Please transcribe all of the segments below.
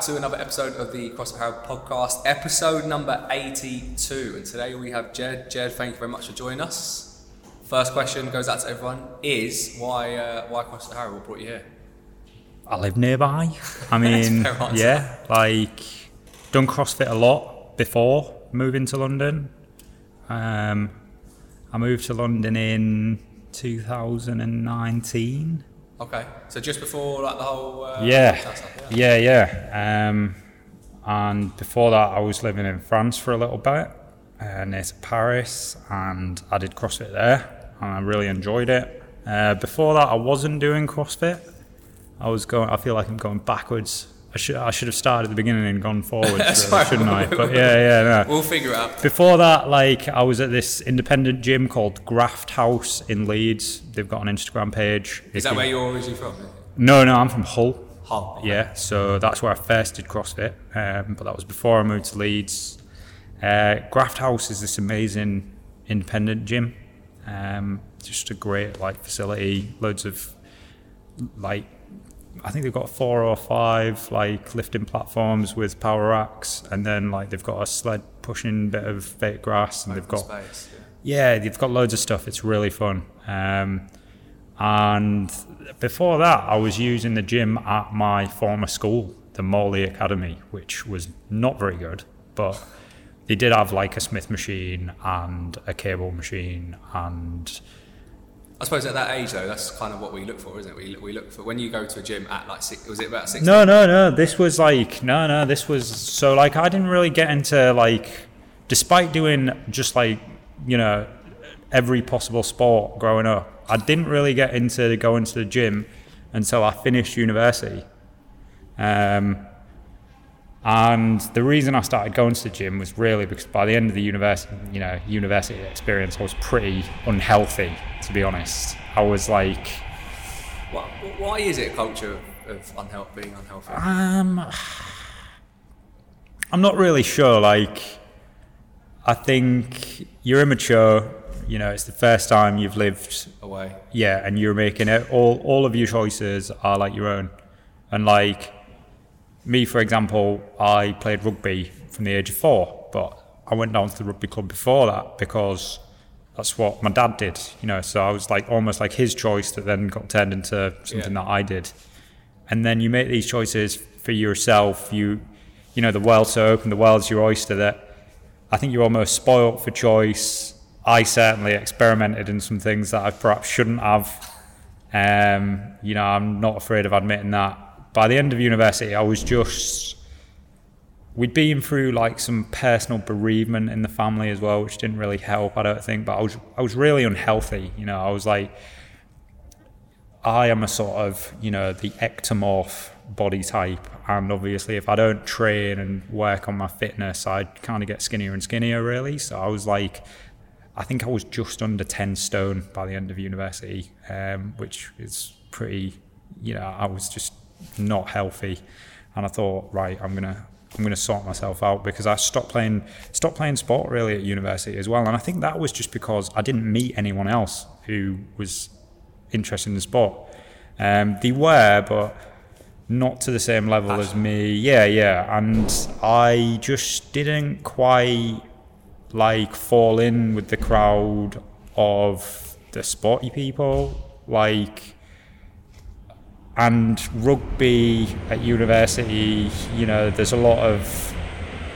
back to another episode of the CrossFit Harold podcast, episode number 82. And today we have Ged. Ged, thank you very much for joining us. First question goes out to everyone is why uh, why CrossFit Harold? What brought you here? I live nearby. I mean, yeah, like done CrossFit a lot before moving to London. Um, I moved to London in 2019. Okay, so just before like the whole uh, yeah, yeah. yeah, yeah. Um, and before that, I was living in France for a little bit, uh, near to Paris, and I did CrossFit there, and I really enjoyed it. Uh, before that, I wasn't doing CrossFit. I was going. I feel like I'm going backwards. I should. I should have started at the beginning and gone forward, really, shouldn't I? But yeah, yeah, no. We'll figure it out. Before that, like I was at this independent gym called Graft House in Leeds. They've got an Instagram page. Is that where you're originally from? No, no, I'm from Hull. Hull. okay. Yeah, so that's where I first did CrossFit, um, but that was before I moved to Leeds. Uh, Graft House is this amazing independent gym. Um, just a great like facility, loads of like I think they've got four or five like lifting platforms with power racks, and then like they've got a sled pushing bit of fake grass, and they've got Space. yeah. yeah, they've got loads of stuff. It's really fun. Um, and before that, I was using the gym at my former school, the Morley Academy, which was not very good, but they did have like a Smith machine and a cable machine and I suppose at that age though, that's kind of what we look for, isn't it? We look, we look for when you go to a gym at like six. Was it about six? No, no, no. This was like no, no. This was so like I didn't really get into like, despite doing just like you know every possible sport growing up, I didn't really get into going to the gym until I finished university. Um, and the reason I started going to the gym was really because by the end of the university, you know, university experience, I was pretty unhealthy, to be honest. I was like, Why, why is it a culture of, unhealth, being unhealthy? Um, I'm not really sure. Like, I think you're immature. You know, it's the first time you've lived, Away. yeah, and you're making it. All all of your choices are like your own, and like me, for example, I played rugby from the age of four, but I went down to the rugby club before that because that's what my dad did. You know, so I was like almost like his choice that then got turned into something Yeah. that I did and then you make these choices for yourself. You, you know, the world's so open, the world's your oyster. That I think you're almost spoilt for choice. I certainly experimented in some things that I perhaps shouldn't have. Um, you know, I'm not afraid of admitting that. By the end of university, I was just. We'd been through like some personal bereavement in the family as well, which didn't really help. I don't think, but I was I was really unhealthy. You know, I was like I am a sort of, you know, the ectomorph body type. And obviously, if I don't train and work on my fitness, I kind of get skinnier and skinnier, really. So I was like, I think I was just under 10 stone by the end of university, um, which is pretty, you know, I was just not healthy. And I thought, right, I'm going to. I'm going to sort myself out because I stopped playing stopped playing sport really at university as well, and I think that was just because I didn't meet anyone else who was interested in the sport. Um, they were, but not to the same level as me. Yeah, yeah. And I just didn't quite like fall in with the crowd of the sporty people. Like, and rugby at university, you know, there's a lot of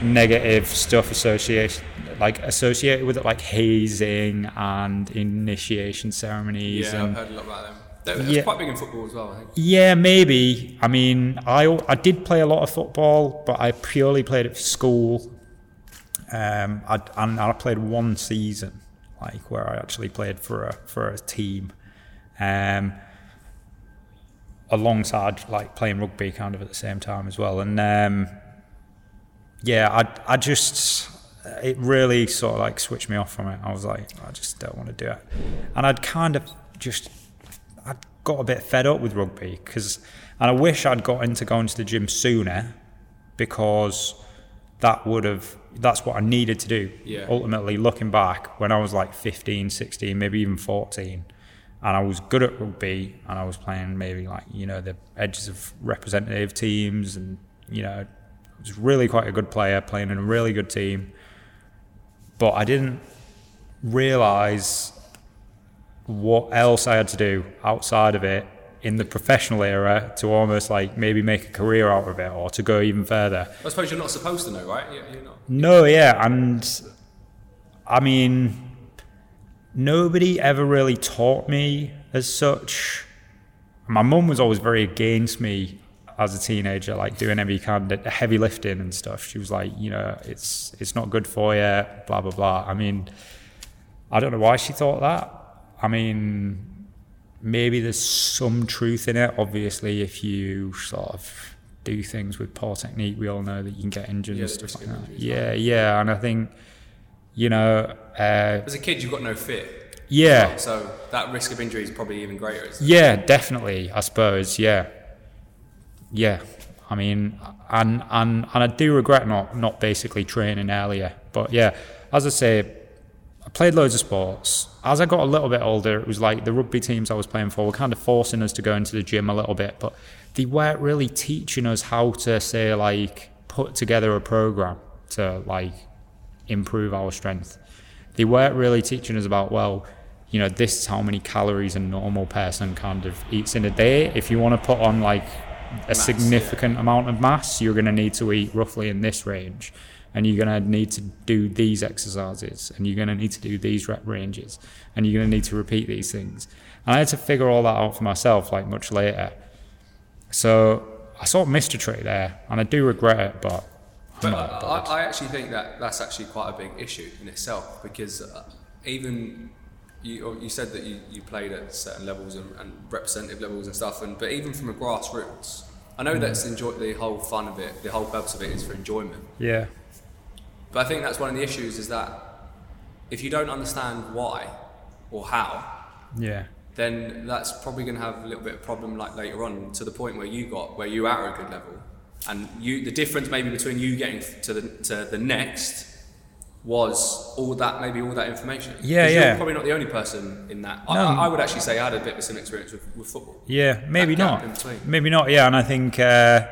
negative stuff associated like associated with it like hazing and initiation ceremonies Yeah, I've heard a lot about them. They're Yeah. quite big in football as well, I think. yeah, maybe. I mean, I I did play a lot of football, but I purely played it for school. Um, I, and I played one season, like where I actually played for a for a team, um, alongside like playing rugby, kind of at the same time as well. And um, yeah, I I just it really sort of like switched me off from it. I was like, I just don't want to do it, and I'd kind of just I got a bit fed up with rugby because, and I wish I'd got into going to the gym sooner because that would have that's what I needed to do. Yeah. Ultimately, looking back when I was like 15, 16, maybe even 14, and I was good at rugby and I was playing maybe like you know the edges of representative teams and you know I was really quite a good player, playing in a really good team. But I didn't realize what else I had to do outside of it in the professional era to almost like maybe make a career out of it or to go even further. I suppose you're not supposed to know, right? You're, you're not. No, yeah, and I mean, nobody ever really taught me as such. My mum was always very against me as a teenager, like doing every kind of heavy lifting and stuff. She was like, you know, it's it's not good for you, blah blah blah. I mean, I don't know why she thought that. I mean, maybe there's some truth in it. Obviously, if you sort of do things with poor technique, we all know that you can get injured Yeah, and stuff like that. Yeah, yeah, and I think, you know, uh, As a kid, you've got no fear. yeah, So that risk of injury is probably even greater. Yeah, definitely. I suppose, yeah, yeah. I mean, and and and I do regret not not basically training earlier. But yeah, as I say, I played loads of sports. As I got a little bit older, it was like the rugby teams I was playing for were kind of forcing us to go into the gym a little bit, but they weren't really teaching us how to say like put together a program to like improve our strength. They weren't really teaching us about well, you know, this is how many calories a normal person kind of eats in a day. If you want to put on like a Mass, significant amount of mass, you're going to need to eat roughly in this range. And you're going to need to do these exercises, and you're going to need to do these rep ranges, and you're going to need to repeat these things. And I had to figure all that out for myself, like much later. So I sort of missed a trick there, and I do regret it, but. But I'm I, actually think that that's actually quite a big issue in itself because uh, even you, you said that you, you played at certain levels and, and representative levels and stuff, and but even from a grassroots, I know that's enjoy the whole fun of it, the whole purpose of it is for enjoyment. yeah. But I think that's one of the issues is that if you don't understand why or how, Yeah. then that's probably going to have a little bit of problem like later on to the point where you got where you are at a good level and you the difference maybe between you getting to the to the next was all that maybe all that information Yeah, yeah. you're probably not the only person in that No. I, I would actually say I had a bit of some experience with, with football Yeah, maybe not. Maybe not. Yeah, and I think uh,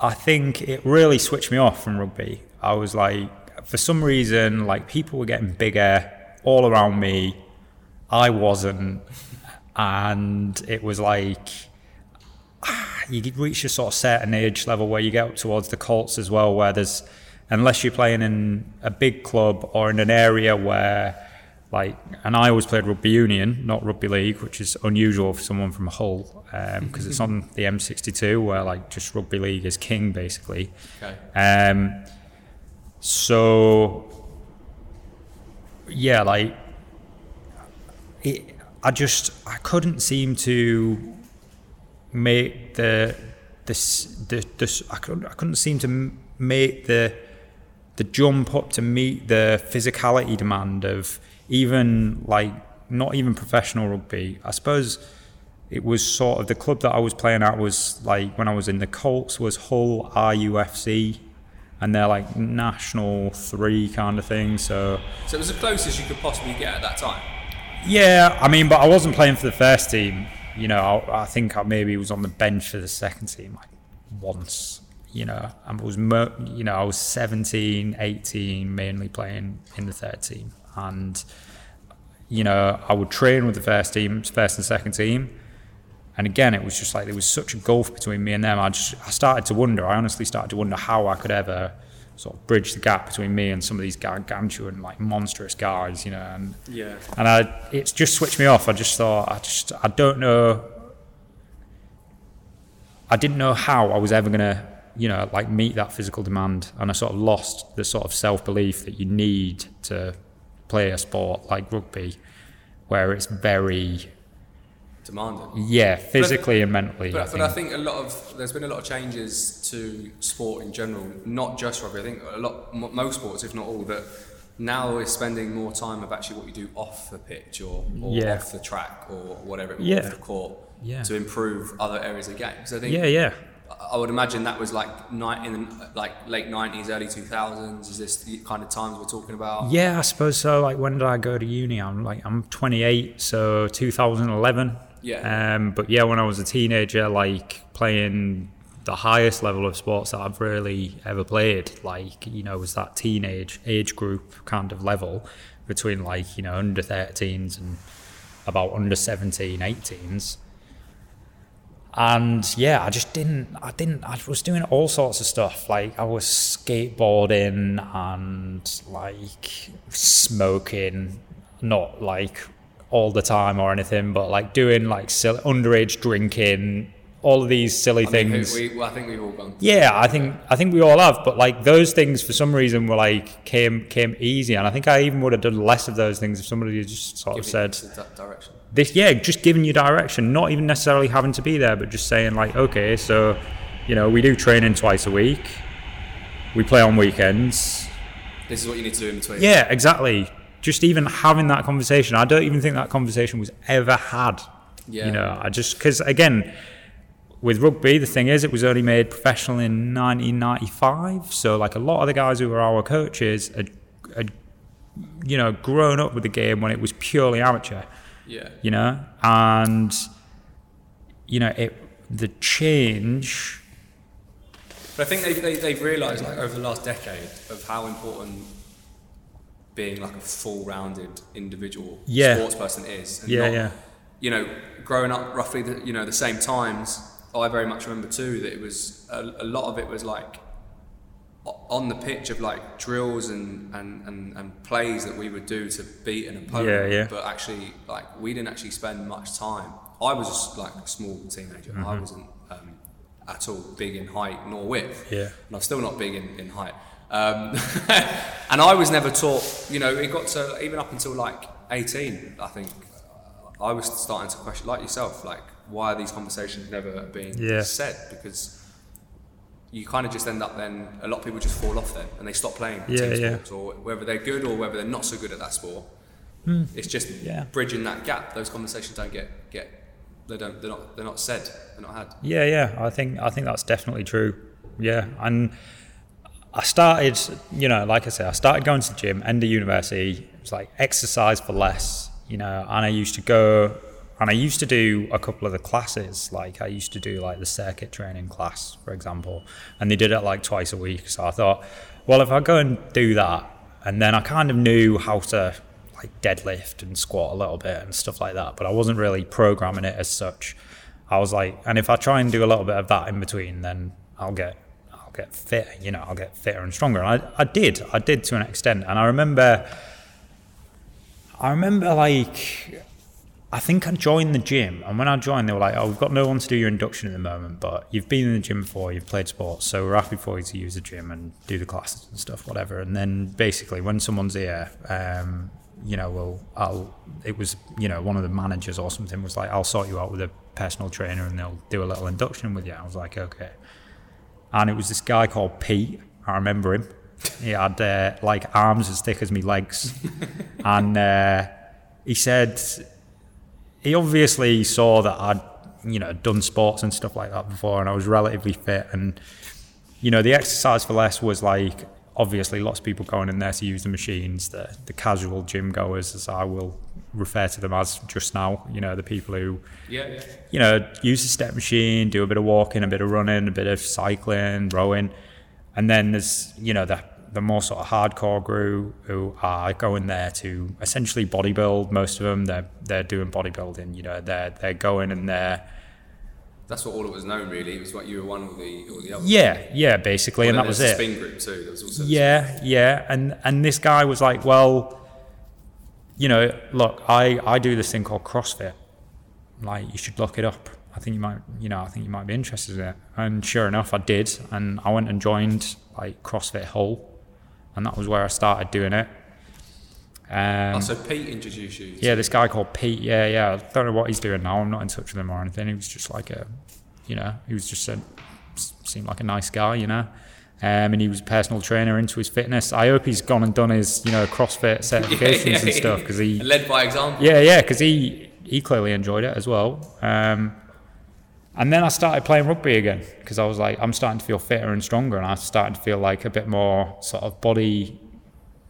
I think it really switched me off from rugby. I was like, for some reason, like people were getting bigger all around me. I wasn't, and it was like you reach a sort of certain age level where you get up towards the Colts as well, where there's unless you're playing in a big club or in an area where like and I always played rugby union, not rugby league, which is unusual for someone from Hull because it's on the M62 where like just rugby league is king basically. okay Um, so yeah, like it, I just I couldn't seem to make the this the this I couldn't I couldn't seem to make the the jump up to meet the physicality demand of even like not even professional rugby. I suppose it was sort of the club that I was playing at was like when I was in the Colts was Hull RUFC and they're like national three kind of thing. So so it was the closest you could possibly get at that time yeah, I mean, but I wasn't playing for the first team. You know, I, I think I maybe was on the bench for the second team like once. You know, and was you know I was 17, 18, mainly playing in the third team, and you know I would train with the first team, first and second team, and again it was just like there was such a gulf between me and them. I just I started to wonder. I honestly started to wonder how I could ever sort of bridge the gap between me and some of these gargantuan like monstrous guys. You know, and yeah and I it's just switched me off. I just thought I just I don't know. I didn't know how I was ever gonna you know like meet that physical demand, and I sort of lost the sort of self belief that you need to play a sport like rugby, where it's very demanding yeah physically and mentally. But, I but think. I think a lot of there's been a lot of changes to sport in general, not just rugby. I think a lot, most sports, if not all, that now is spending more time of actually what you do off the pitch or, or Yeah. off the track or whatever, it was, Yeah. off the court, Yeah. to improve other areas of games. So I think yeah, yeah. I- would imagine that was like night in the, like late nineties, early two thousands. Is this the kind of times we're talking about? Yeah, I suppose so. Like, when did I go to uni? I'm like, I'm 28, so 2011. Yeah. Um, but yeah, when I was a teenager, like playing the highest level of sports that I've really ever played. Like you know, was that teenage age group kind of level between like you know under 13s and about under 17, 18s. And yeah, I just didn't. I didn't. I was doing all sorts of stuff. Like I was skateboarding and like smoking, not like all the time or anything, but like doing like silly, underage drinking, all of these silly I mean, things. we, well, I think we've all gone. Yeah, I think I think we all have, but like those things for some reason were like came came easy, and I think I even would have done less of those things if somebody had just sort of said it the di- direction. this. Yeah, just giving you direction, not even necessarily having to be there, but just saying like, okay, so you know we do training twice a week, we play on weekends. This is what you need to do in between. Yeah, exactly. Just even having that conversation, I don't even think that conversation was ever had. Yeah. You know, I just because again, with rugby, the thing is, it was only made professional in 1995. So like a lot of the guys who were our coaches had, had you know, grown up with the game when it was purely amateur. Yeah. You know, and you know it. The change. But I think they've, they, they've realised, like, over the last decade, of how important being like a full-rounded individual Yeah. sports person is. And Yeah, not, yeah. You know, growing up roughly, the, you know, the same times, I very much remember too that it was a, a lot of it was like on the pitch of like drills and, and, and, and plays that we would do to beat an opponent. Yeah, yeah. But actually, like, we didn't actually spend much time. I was just like a small teenager. Mm-hmm. I wasn't um, at all big in height nor width. Yeah. And I'm still not big in, in height. Um, and I was never taught, you know, it got to even up until like 18, I think, I was starting to question, like yourself, like, why are these conversations never being Yeah. said? Because you kind of just end up then, a lot of people just fall off then and they stop playing Yeah, team yeah. sports or whether they're good or whether they're not so good at that sport. Hmm. It's just. Yeah. bridging that gap. Those conversations don't get, get they don't, they're not, they're not said, they're not had. Yeah, yeah. I think I think that's definitely true. Yeah, and I started, you know, like I said, I started going to the gym, end of university. It was like exercise for less, you know, and I used to go and I used to do a couple of the classes. Like I used to do like the circuit training class, for example, and they did it like twice a week. So I thought, well, if I go and do that, and then I kind of knew how to like deadlift and squat a little bit and stuff like that, but I wasn't really programming it as such. I was like, and if I try and do a little bit of that in between, then I'll get, I'll get fit. You know, I'll get fitter and stronger. And I, I did, I did to an extent. And I remember, I remember like, I think I joined the gym, and when I joined, they were like, "Oh, we've got no one to do your induction at the moment, but you've been in the gym before, you've played sports, so we're happy for you to use the gym and do the classes and stuff, whatever." And then basically, when someone's here, um, you know, well, I'll. It was, you know, one of the managers or something was like, "I'll sort you out with a personal trainer, and they'll do a little induction with you." I was like, "Okay." And it was this guy called Pete. I remember him. He had uh, like arms as thick as me legs, and uh, he said he obviously saw that I'd you know done sports and stuff like that before, and I was relatively fit. And you know, the exercise for less was like obviously lots of people going in there to use the machines. The the casual gym goers, as I will refer to them as just now. You know, the people who Yeah, yeah. you know, use the step machine, do a bit of walking, a bit of running, a bit of cycling, rowing, and then there's you know the the more sort of hardcore group who are going there to essentially bodybuild. Most of them they're they're doing bodybuilding. You know, they're they're going and they're That's what all it was known really. It was what you were one or the or the other. yeah yeah basically, and that was it. Spin group too. There was also Yeah, yeah, and and this guy was like, well, you know, look, I I do this thing called CrossFit. Like, you should look it up. I think you might, you know, I think you might be interested in it. And sure enough, I did, and I went and joined like CrossFit Hull, and that was where I started doing it. Um, Oh, so Pete introduced you. yeah, this guy called Pete. Yeah, yeah. I don't know what he's doing now. I'm not in touch with him or anything. He was just like a, you know, he was just a, seemed like a nice guy, you know. Um, and he was a personal trainer into his fitness. I hope he's gone and done his, you know, CrossFit certifications and stuff because he, led by example. yeah, yeah, because he he clearly enjoyed it as well. Um, and then I started playing rugby again because I was like, I'm starting to feel fitter and stronger, and I started to feel like a bit more sort of body,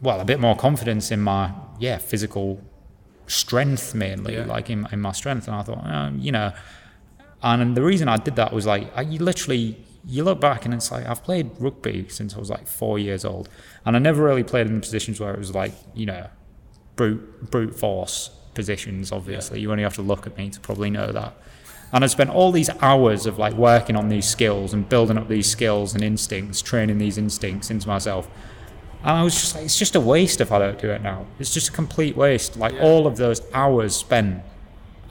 well, a bit more confidence in my yeah physical strength mainly, Yeah. like in in my strength. And I thought, uh, you know, and the reason I did that was like, I, you literally you look back and it's like I've played rugby since I was like four years old, and I never really played in positions where it was like you know brute brute force positions. Obviously, you only have to look at me to probably know that. And I spent all these hours of like working on these skills and building up these skills and instincts, training these instincts into myself. And I was just like, it's just a waste if I don't do it now. It's just a complete waste. Like Yeah. all of those hours spent.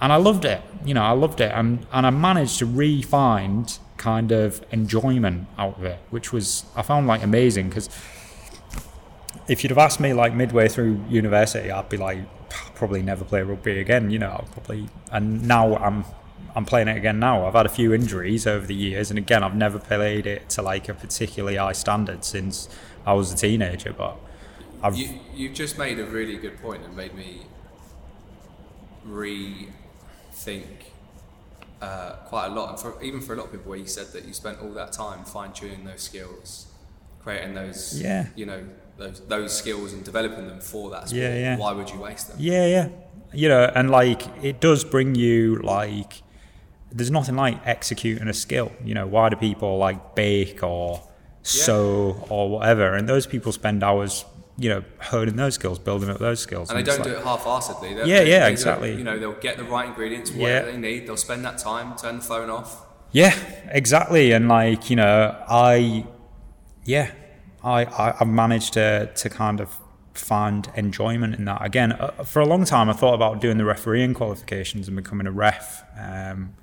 And I loved it. You know, I loved it. And, and I managed to re-find kind of enjoyment out of it, which was, I found like amazing because if you'd have asked me like midway through university, I'd be like, probably never play rugby again. You know, I'll probably. And now I'm, I'm playing it again now. I've had a few injuries over the years, and again, I've never played it to like a particularly high standard since I was a teenager. But I've, You, you've just made a really good point and made me rethink uh, quite a lot. And for, even for a lot of people, where you said that you spent all that time fine tuning those skills, creating those, Yeah. you know, those those skills and developing them for that sport. Yeah, yeah. Why would you waste them? Yeah, yeah. You know, and like it does bring you like there's nothing like executing a skill. You know, why do people like bake or sew or whatever? And those people spend hours, you know, honing those skills, building up those skills. And they it's don't like- do it half-assedly. They'll- Yeah, they- yeah, they exactly. You know, they'll get the right ingredients, Yeah. whatever they need. They'll spend that time, turn the phone off. Yeah, exactly. And like, you know, I, yeah, I, I, I've managed to, to kind of find enjoyment in that. Again, uh, for a long time, I thought about doing the refereeing qualifications and becoming a ref. Um,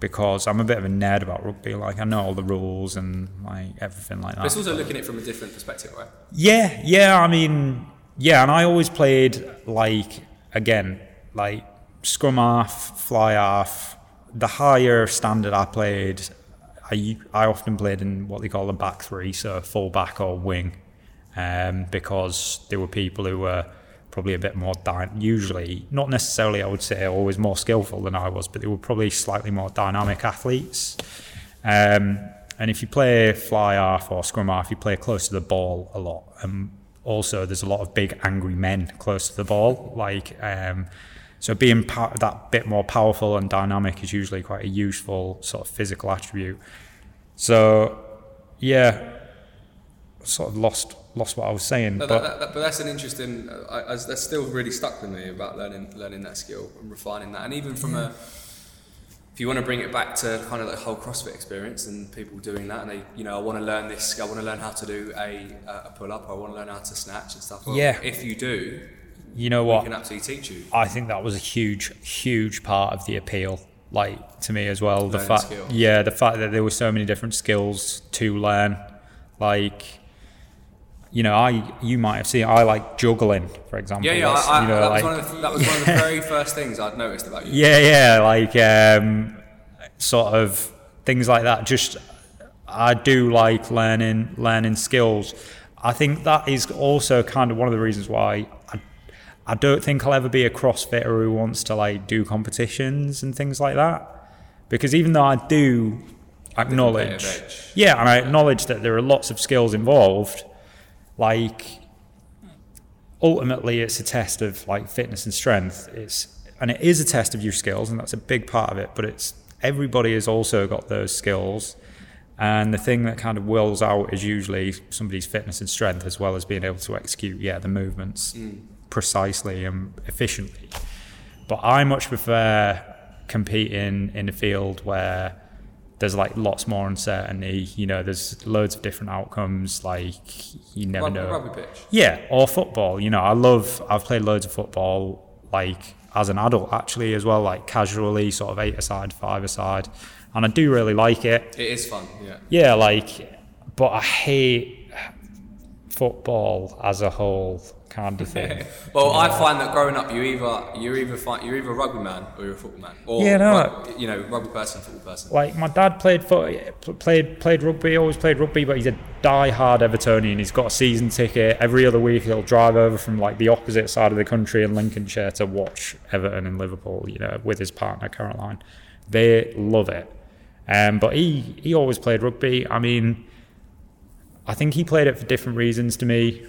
because I'm a bit of a nerd about rugby, like I know all the rules and like everything like that. But it's also looking at it from a different perspective, right? Yeah, yeah. I mean, yeah, and I always played like again, like scrum half, fly half. The higher standard I played, I I often played in what they call the back three, so full back or wing, um, because there were people who were probably a bit more dy- usually not necessarily I would say always more skillful than I was, but they were probably slightly more dynamic athletes. Um, and if you play fly half or scrum half, you play close to the ball a lot. And also, there's a lot of big angry men close to the ball. Like, um, so being that bit more powerful and dynamic is usually quite a useful sort of physical attribute. So, yeah, sort of lost lost what I was saying. No, but that, that, that, but that's an interesting. Uh, I, I, that's still really stuck with me about learning learning that skill and refining that, and even from a. If you want to bring it back to kind of the whole CrossFit experience and people doing that, and they, you know, I want to learn this. I want to learn how to do a, a pull up. I want to learn how to snatch and stuff. Well, Yeah. If you do, you know we what? can absolutely teach you. I think that was a huge, huge part of the appeal, like to me as well. The Learning fact, skill. yeah, the fact that there were so many different skills to learn, like, you know, I you might have seen I like juggling, for example. Yeah, yeah. I, you know, that, like, was one of the, that was one of the very first things I'd noticed about you. yeah, yeah, like um, sort of things like that. Just I do like learning learning skills. I think that is also kind of one of the reasons why I, I don't think I'll ever be a CrossFitter who wants to like do competitions and things like that. Because even though I do acknowledge, yeah, and I acknowledge that there are lots of skills involved, like ultimately it's a test of like fitness and strength. It's and it is a test of your skills and that's a big part of it but it's everybody has also got those skills. And the thing that kind of wills out is usually somebody's fitness and strength as well as being able to execute yeah the movements mm. precisely and efficiently. But i much prefer competing in a field where there's like lots more uncertainty you know there's loads of different outcomes like you never know rugby pitch. yeah, or football. You know, I love. I've played loads of football, like as an adult actually as well, like casually, sort of eight aside, five aside, and I do really like it. It is fun. Yeah. Yeah, like, but I hate football as a whole, kind of thing. Well, I find that growing up, you either you're either find, you're either a rugby man or you're a football man, or Yeah, no. you know, rugby person, football person. like my dad played foot, played played rugby, always played rugby, but he's a die-hard Evertonian. He's got a season ticket every other week. He'll drive over from like the opposite side of the country in Lincolnshire to watch Everton and Liverpool. You know, with his partner Caroline, they love it. Um, but he he always played rugby. I mean, I think he played it for different reasons to me.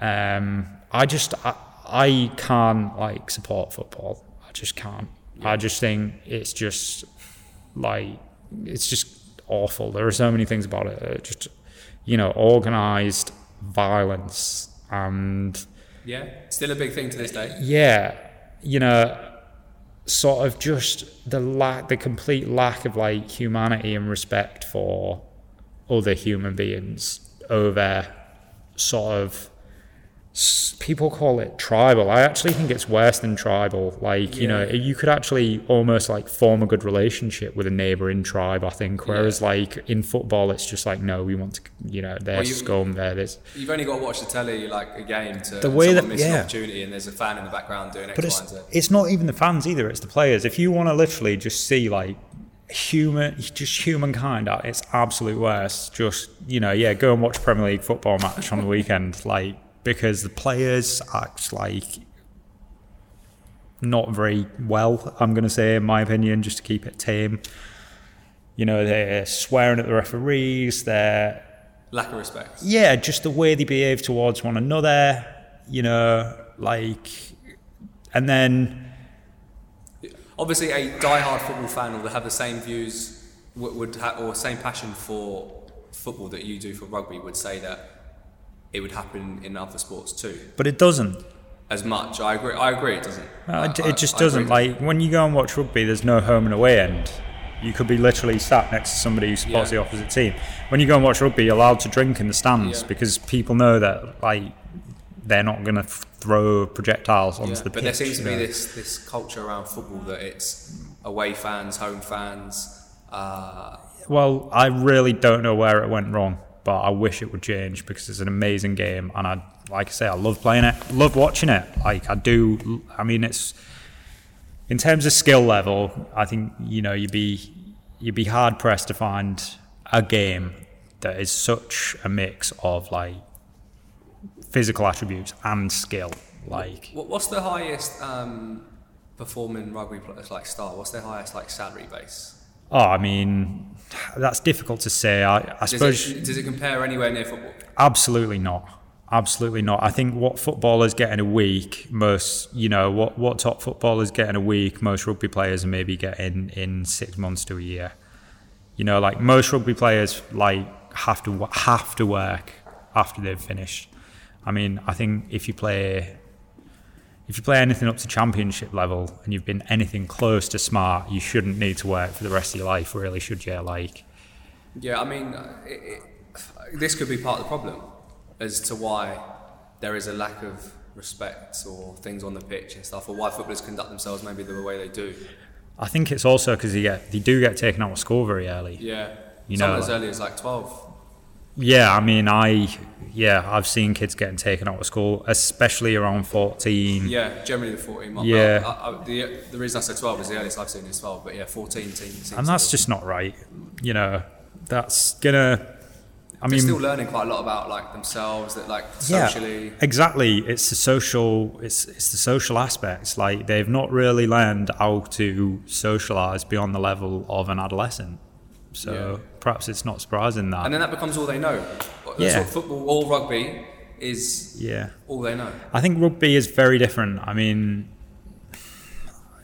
Um, I just I, I can't like support football. I just can't. I just think it's just like it's just awful. There are so many things about it. Just you know, organized violence and Yeah, still a big thing to this day. yeah, you know, sort of just the lack, the complete lack of like humanity and respect for other human beings over sort of people call it tribal. I actually think it's worse than tribal. Like, you know, you could actually almost like form a good relationship with a neighboring tribe, I think. Whereas, Yeah. like, in football, it's just like, no, we want to, you know, they're Well, you- scum, they're this. You've only got to watch the telly like a game to The way someone that- miss an yeah. opportunity and there's a fan in the background doing X, But Y, it's, and Z. it's not even the fans either, it's the players. If you want to literally just see like human, just humankind at its absolute worst, just, you know, yeah, go and watch Premier League football match on the weekend, like, because the players act like not very well, I'm going to say, in my opinion, just to keep it tame. You know, they're swearing at the referees, they're Lack of respect. yeah, just the way they behave towards one another, you know, like, and then Obviously, a die-hard football fan will have the same views, would, would ha- or same passion for football that you do for rugby. Would say that it would happen in other sports too, but it doesn't. as much. I agree. I agree. It doesn't. Uh, it, I- it just I doesn't. agree. Like when you go and watch rugby, there's no home and away end. You could be literally sat next to somebody who supports Yeah. the opposite team. When you go and watch rugby, you're allowed to drink in the stands Yeah. because people know that like they're not going to throw projectiles onto Yeah, the but pitch. there seems to be this this culture around football that it's away fans, home fans. Uh, Well, I really don't know where it went wrong, but I wish it would change because it's an amazing game, and I, like I say, I love playing it, love watching it. Like I do. I mean, it's in terms of skill level. I think you know you'd be you'd be hard pressed to find a game that is such a mix of like physical attributes and skill. Like what's the highest um, performing rugby players like star? What's their highest like salary base? Oh, I mean, that's difficult to say. I, I Does suppose. it, does it compare anywhere near football? Absolutely not. Absolutely not. I think what footballers get in a week, most you know, what what top footballers get in a week, most rugby players are maybe getting in six months to a year. You know, like most rugby players, like have to have to work after they've finished. I mean, I think if you play if you play anything up to championship level and you've been anything close to smart, you shouldn't need to work for the rest of your life, really, should you? Like, Yeah, I mean, it, it, this could be part of the problem as to why there is a lack of respect or things on the pitch and stuff, or why footballers conduct themselves maybe the way they do. I think it's also because they get they do get taken out of school very early. Yeah, You some know, as like- early as like twelve. Yeah, I mean, I yeah, I've seen kids getting taken out of school, especially around fourteen. Yeah, generally the fourteen. Yeah. I, I, uh, uh, the the reason I said twelve is the earliest I've seen is twelve, but yeah, fourteen teams. and that's just not right. You know, that's gonna. I They're mean, still learning quite a lot about like themselves, that like yeah, socially. exactly. It's the social. It's it's the social aspects. Like they've not really learned how to socialize beyond the level of an adolescent. So Yeah. perhaps it's not surprising that. And then that becomes all they know. Yeah. football or rugby is yeah, all they know. I think rugby is very different. I mean,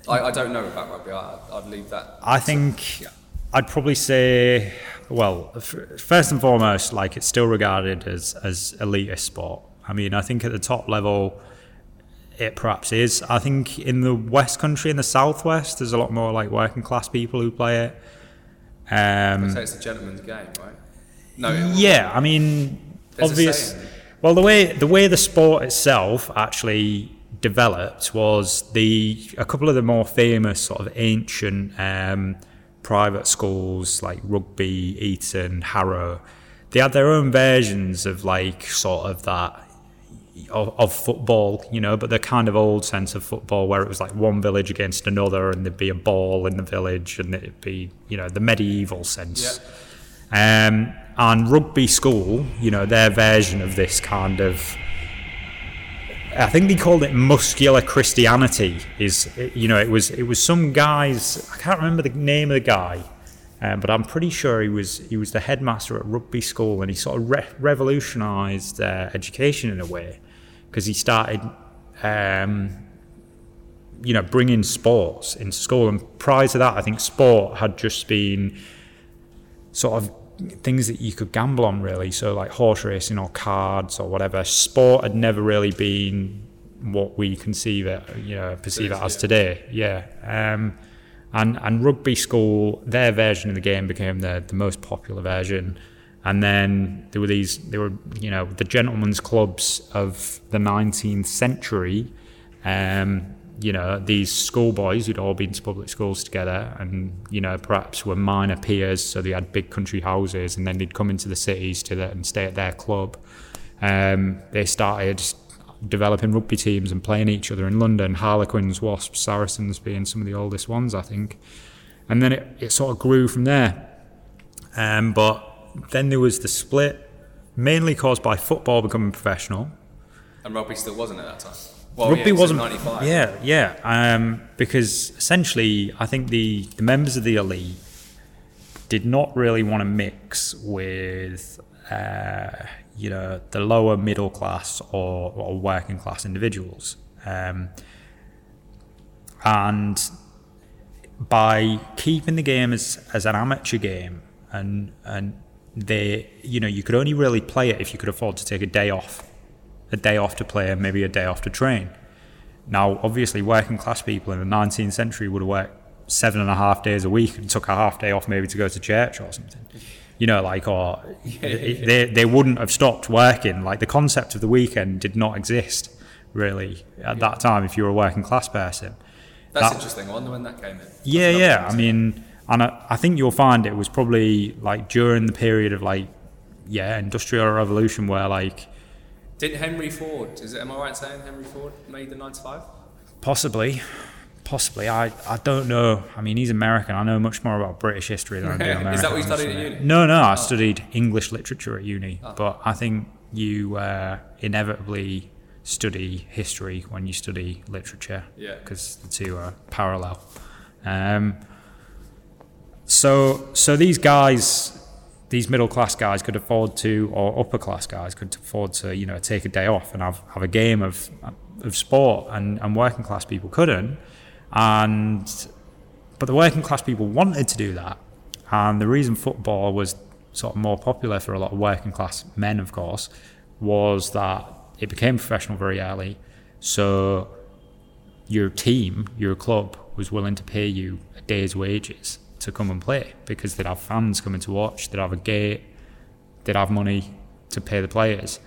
I, I don't know about rugby. I, I'd leave that. I think yeah. I'd probably say, well, f- first and foremost, like it's still regarded as as elitist sport. I mean, I think at the top level, it perhaps is. I think in the West Country, in the Southwest, there's a lot more like working class people who play it. Um, say it's a gentleman's game, right? No. yeah, I mean, There's obvious. Well, the way the way the sport itself actually developed was the a couple of the more famous sort of ancient um, private schools like Rugby, Eton, Harrow. They had their own versions of like sort of that of, of football, you know, but the kind of old sense of football where it was like one village against another, and there'd be a ball in the village, and it'd be you know the medieval sense. Um, and rugby school, you know, their version of this kind of, I think they called it muscular Christianity. Is you know, it was it was some guys. I can't remember the name of the guy, um, but I'm pretty sure he was he was the headmaster at rugby school, and he sort of re- revolutionised uh, education in a way because he started. Um, you know, bringing sports into school, and prior to that, I think sport had just been sort of things that you could gamble on really. So like horse racing or cards or whatever. Sport had never really been what we conceive it, you know, perceive it as yeah. today. Yeah. Um, and and rugby school, their version of the game became the the most popular version. And then there were these, there were you know the gentlemen's clubs of the 19th century. Um, you know these schoolboys who'd all been to public schools together, and you know perhaps were minor peers, so they had big country houses, and then they'd come into the cities to the, and stay at their club. Um, they started developing rugby teams and playing each other in London. Harlequins, Wasps, Saracens being some of the oldest ones, I think. And then it, it sort of grew from there. Um, but then there was the split, mainly caused by football becoming professional. And rugby still wasn't at that time. Well, Rugby yeah, wasn't. 95. Yeah, yeah. Um, because essentially, I think the, the members of the elite did not really want to mix with, uh, you know, the lower middle class or, or working class individuals. Um, and by keeping the game as, as an amateur game and and they you know you could only really play it if you could afford to take a day off a day off to play and maybe a day off to train. Now obviously working class people in the 19th century would have worked seven and a half days a week and took a half day off maybe to go to church or something. You know like or they, they wouldn't have stopped working. Like the concept of the weekend did not exist really at that time if you were a working class person. That's that- interesting. I wonder when that came in. yeah, yeah. I mean, and I, I think you'll find it was probably like during the period of like, yeah, industrial revolution where like Didn't Henry Ford, is it, am I right saying Henry Ford made the 95? possibly, possibly. I, I don't know. I mean, he's American. I know much more about British history than I do American. Is that what you studied at uni? Oh. No, no. I studied English literature at uni, but I think you uh, inevitably study history when you study literature. Yeah. because the two are parallel. Um, so, so these guys, these middle class guys, could afford to, or upper class guys could afford to, you know, take a day off and have, have a game of of sport, and, and working class people couldn't. And but the working class people wanted to do that, and the reason football was sort of more popular for a lot of working class men, of course, was that it became professional very early. So your team, your club, was willing to pay you a day's wages to come and play because they'd have fans coming to watch, they'd have a gate, they'd have money to pay the players.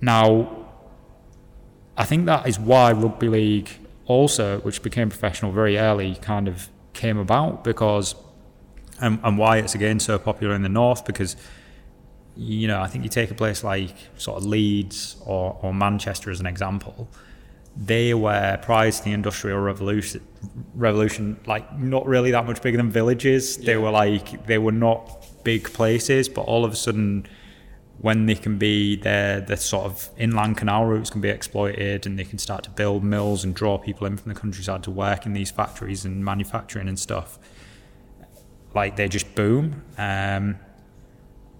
Now, I think that is why rugby league also, which became professional very early, kind of came about because, and, and why it's again so popular in the north because, you know, I think you take a place like sort of Leeds or, or Manchester as an example, they were prior to the industrial revolution, revolution, like not really that much bigger than villages. They were like they were not big places, but all of a sudden when they can be there, the sort of inland canal routes can be exploited and they can start to build mills and draw people in from the countryside to work in these factories and manufacturing and stuff. Like they just boom. Um,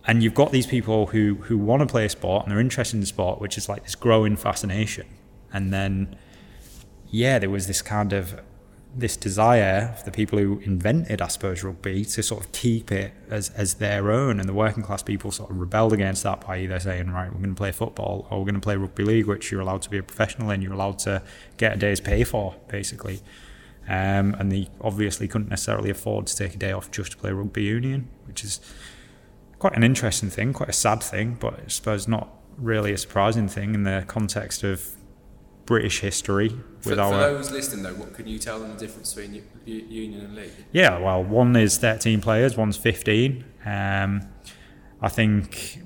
and you've got these people who, who want to play a sport and they're interested in the sport, which is like this growing fascination. And then, yeah, there was this kind of this desire for the people who invented, I suppose, rugby to sort of keep it as, as their own. And the working class people sort of rebelled against that by either saying, right, we're going to play football or we're going to play rugby league, which you're allowed to be a professional in, you're allowed to get a day's pay for, basically. Um, and they obviously couldn't necessarily afford to take a day off just to play rugby union, which is quite an interesting thing, quite a sad thing, but I suppose not really a surprising thing in the context of British history For, with for our those listening though, what can you tell them the difference between U- U- Union and League? Yeah, well, one is 13 players, one's 15. Um, I think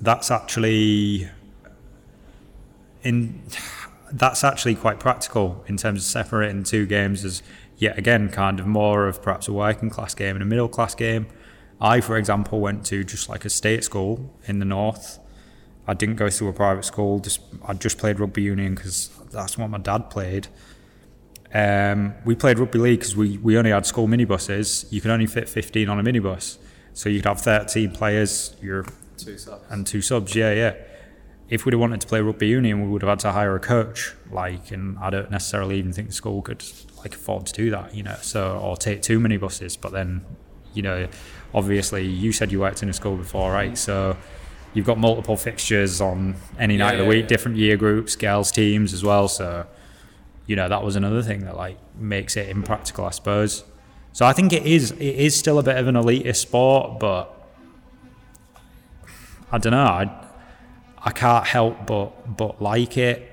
that's actually in that's actually quite practical in terms of separating the two games as yet again kind of more of perhaps a working class game and a middle class game. I, for example, went to just like a state school in the north. I didn't go to a private school. Just I just played rugby union because that's what my dad played. Um, we played rugby league because we, we only had school minibuses. You could only fit 15 on a minibus. So you'd have 13 players your, Two subs. and two subs. Yeah, yeah. If we'd have wanted to play rugby union, we would have had to hire a coach. Like, and I don't necessarily even think the school could like afford to do that, you know. So or take two minibuses, but then you know, obviously you said you worked in a school before, right? So you've got multiple fixtures on any night Yeah, of the week, yeah. different year groups, girls teams as well. So you know that was another thing that like makes it impractical, I suppose. So I think it is it is still a bit of an elitist sport, but I don't know. I I can't help but but like it.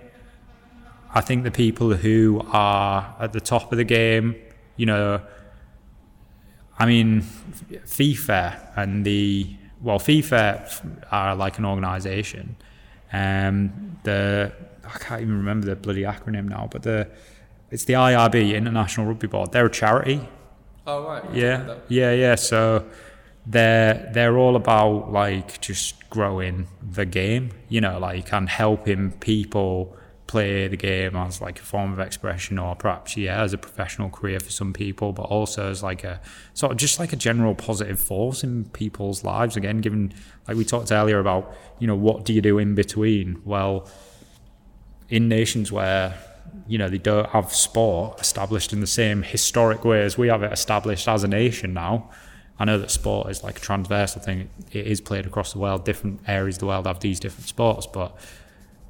I think the people who are at the top of the game, you know, I mean, FIFA and the well, FIFA are like an organisation. Um, the I can't even remember the bloody acronym now, but the it's the IRB International Rugby Board. They're a charity. Oh right. Yeah, yeah, yeah. So they're they're all about like just growing the game, you know, like and helping people play the game as like a form of expression or perhaps yeah as a professional career for some people but also as like a sort of just like a general positive force in people's lives again given like we talked earlier about you know what do you do in between well in nations where you know they don't have sport established in the same historic way as we have it established as a nation now. I know that sport is like a transversal thing. It is played across the world. Different areas of the world have these different sports, but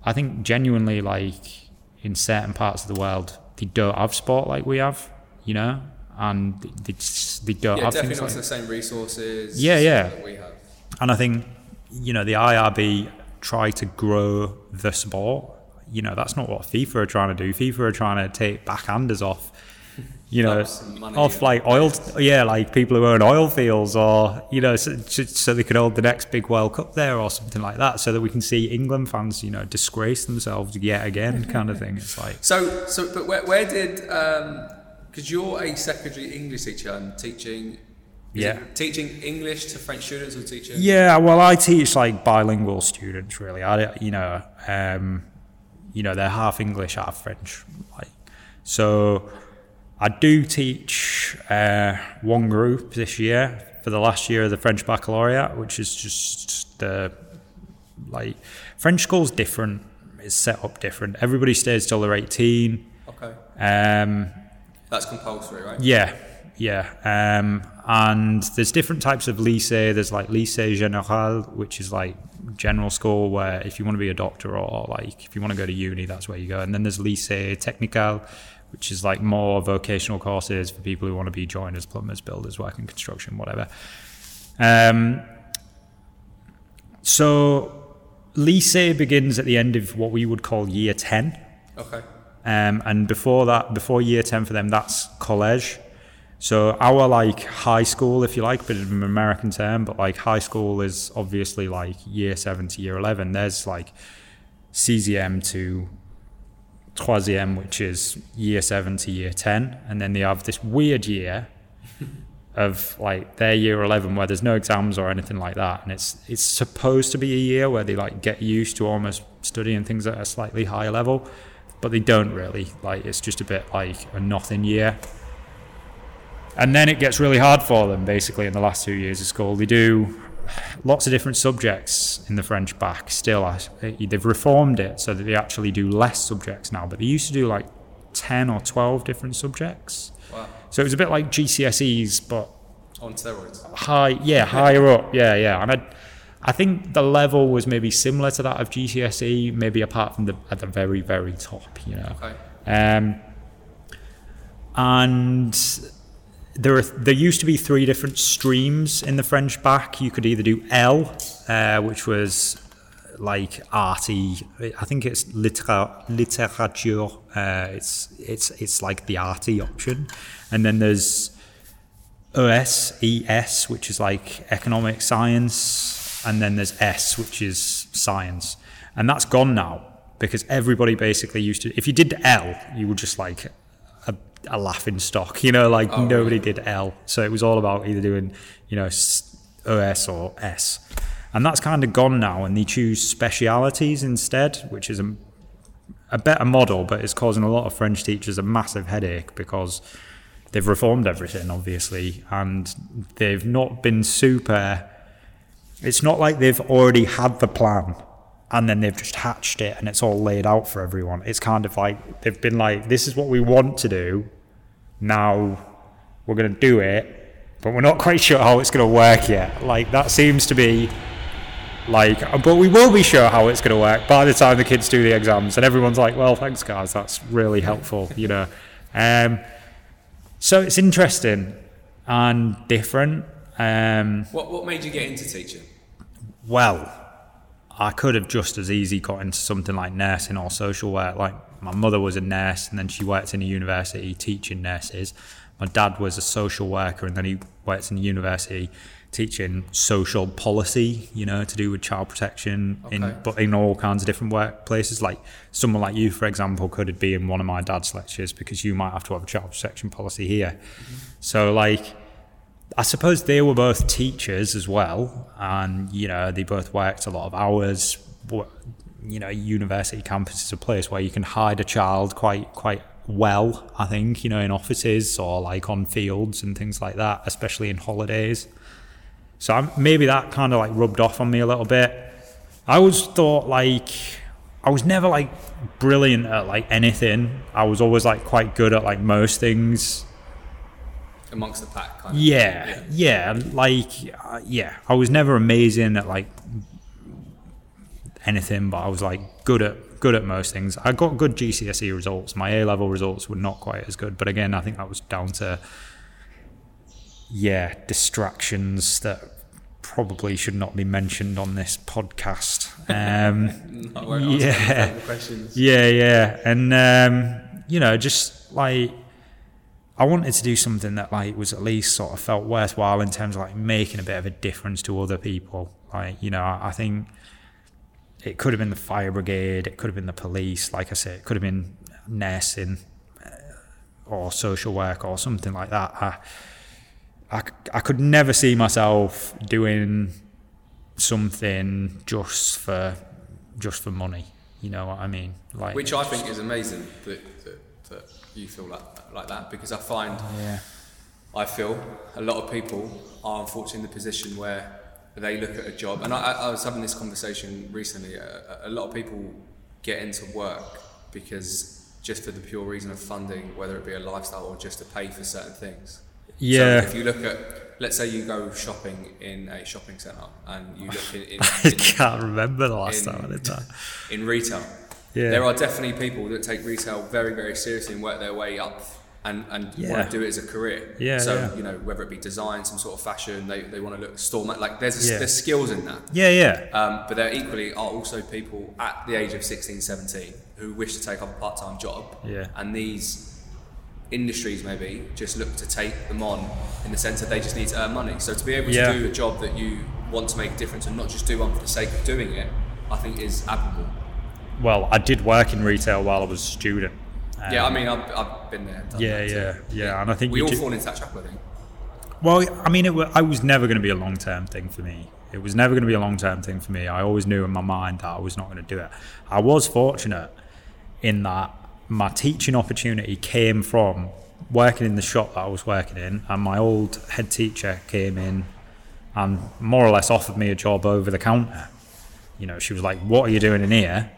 I think genuinely, like in certain parts of the world, they don't have sport like we have. You know, and they just, they don't Yeah, have definitely things not like the same resources. Yeah, yeah. That we have. and I think, you know, the IRB try to grow the sport. You know, that's not what FIFA are trying to do. FIFA are trying to take backhanders off, you know, Up some money off like oil, yeah, like people who own oil fields or, you know, so, so they can hold the next big World Cup there or something like that so that we can see England fans, you know, disgrace themselves yet again kind of thing. It's like, So, so, but where, where did? Because you're a secondary English teacher and teaching. is Yeah. it teaching English to French students or teaching? Yeah, well, I teach like bilingual students. Really, I you know, um, you know, they're half English, half French. Like, so I do teach uh, one group this year for the last year of the French baccalaureate, which is just the like French school's different. It's set up different. Everybody stays till they're eighteen. Okay. Um, That's compulsory, right? yeah, yeah. Um, and there's different types of lycée. There's like lycée général, which is like general school where if you want to be a doctor or like if you want to go to uni, that's where you go. And then there's lycée technical, which is like more vocational courses for people who want to be joiners, plumbers, builders, working construction, whatever. Um, so lycée begins at the end of what we would call year 10. Okay. Um, and before that, before year 10 for them, that's college. So our like high school, if you like, bit of an American term, but like high school is obviously like year 7 to year 11. There's like sixième to troisième, which is year 7 to year 10. And then they have this weird year of like their year 11 where there's no exams or anything like that and it's it's supposed to be a year where they like get used to almost studying things at a slightly higher level but they don't really like it's just a bit like a nothing year and then it gets really hard for them basically in the last two years of school they do lots of different subjects in the french bac still I- they've reformed it so that they actually do less subjects now but they used to do like 10 or 12 different subjects Wow. so it was a bit like GCSEs, but On steroids. high, yeah, higher up, yeah, yeah. And I, I think the level was maybe similar to that of GCSE, maybe apart from the at the very, very top, you know. Okay. Um, and there are there used to be three different streams in the French bac. You could either do L, uh, which was like arty. I think it's litera, literature. Uh, it's it's it's like the arty option, and then there's ES, ES, which is like economic science, and then there's S, which is science, and that's gone now because everybody basically used to. If you did L, you were just like a, laughing stock, you know, like Oh, nobody did L, so it was all about either doing, you know, OS or S, and that's kind of gone now, and they choose specialities instead, which is a a better model, but it's causing a lot of French teachers a massive headache because they've reformed everything, obviously, and they've not been super. It's not like they've already had the plan and then they've just hatched it and it's all laid out for everyone. It's kind of like they've been like, this is what we want to do. Now we're going to do it. but we're not quite sure how it's going to work yet. Like that seems to be like, but we will be sure how it's going to work by the time the kids do the exams, and everyone's like, "Well, thanks, guys, that's really helpful," you know. Um, so it's interesting and different. Um, What what made you get into teaching? well, I could have just as easy got into something like nursing or social work. Like my mother was a nurse and then she worked in a university teaching nurses. My dad was a social worker and then he worked in a university teaching social policy, you know, to do with child protection in but in all kinds of different workplaces. Like someone like you, for example, could be in one of my dad's lectures because you might have to have a child protection policy here. Mm-hmm. So like I suppose they were both teachers as well, and you know they both worked a lot of hours. You know, university campus is a place where you can hide a child quite quite well. I think you know in offices or like on fields and things like that, especially in holidays. So I'm, maybe that kind of like rubbed off on me a little bit. I always thought like I was never like brilliant at like anything. I was always like quite good at like most things. Amongst the pack, kind of. Yeah, yeah, like uh, yeah, I was never amazing at like anything, but I was like good at good at most things. I got good GCSE results. My A level results were not quite as good, but again, I think that was down to yeah distractions that probably should not be mentioned on this podcast. Um, Yeah. questions. yeah, yeah, and um, you know, just like I wanted to do something that like was at least sort of felt worthwhile in terms of like making a bit of a difference to other people. Like, you know, I, I think it could have been the fire brigade, it could have been the police, like I said, it could have been nursing uh, or social work or something like that. I, I, I could never see myself doing something just for just for money. You know what I mean? Like Which I think is amazing that, that, that you feel like like that because I find oh, yeah. I feel a lot of people are unfortunately in the position where they look at a job, and I, I was having this conversation recently. A, a lot of people get into work because just for the pure reason of funding, whether it be a lifestyle or just to pay for certain things. Yeah. So if you look at, let's say you go shopping in a shopping centre and you look in, in, I can't remember the last in- time I did that. in retail. Yeah. There are definitely people that take retail very, very seriously and work their way up and, and Yeah. want to do it as a career. Yeah, So, yeah. you know, whether it be design, some sort of fashion, they, they want to look storm like there's a, Yeah. there's skills in that. Yeah, yeah. Um, but there equally are also people at the age of 16, 17 who wish to take up a part-time job. Yeah. And these industries maybe just look to take them on in the sense that they just need to earn money. So to be able to do a job that you want to make a difference and not just do one for the sake of doing it, I think is admirable. Well, I did work in retail while I was a student. Um, yeah, I mean, I've, I've been there. done Yeah, that too. yeah, yeah, and I think we all do- fall into that trap, I think. Well, I mean, it, wa- I was never going to be a long term thing for me. It was never going to be a long term thing for me. I always knew in my mind that I was not going to do it. I was fortunate in that my teaching opportunity came from working in the shop that I was working in, and my old head teacher came in and more or less offered me a job over the counter. You know, she was like, "What are you doing in here?"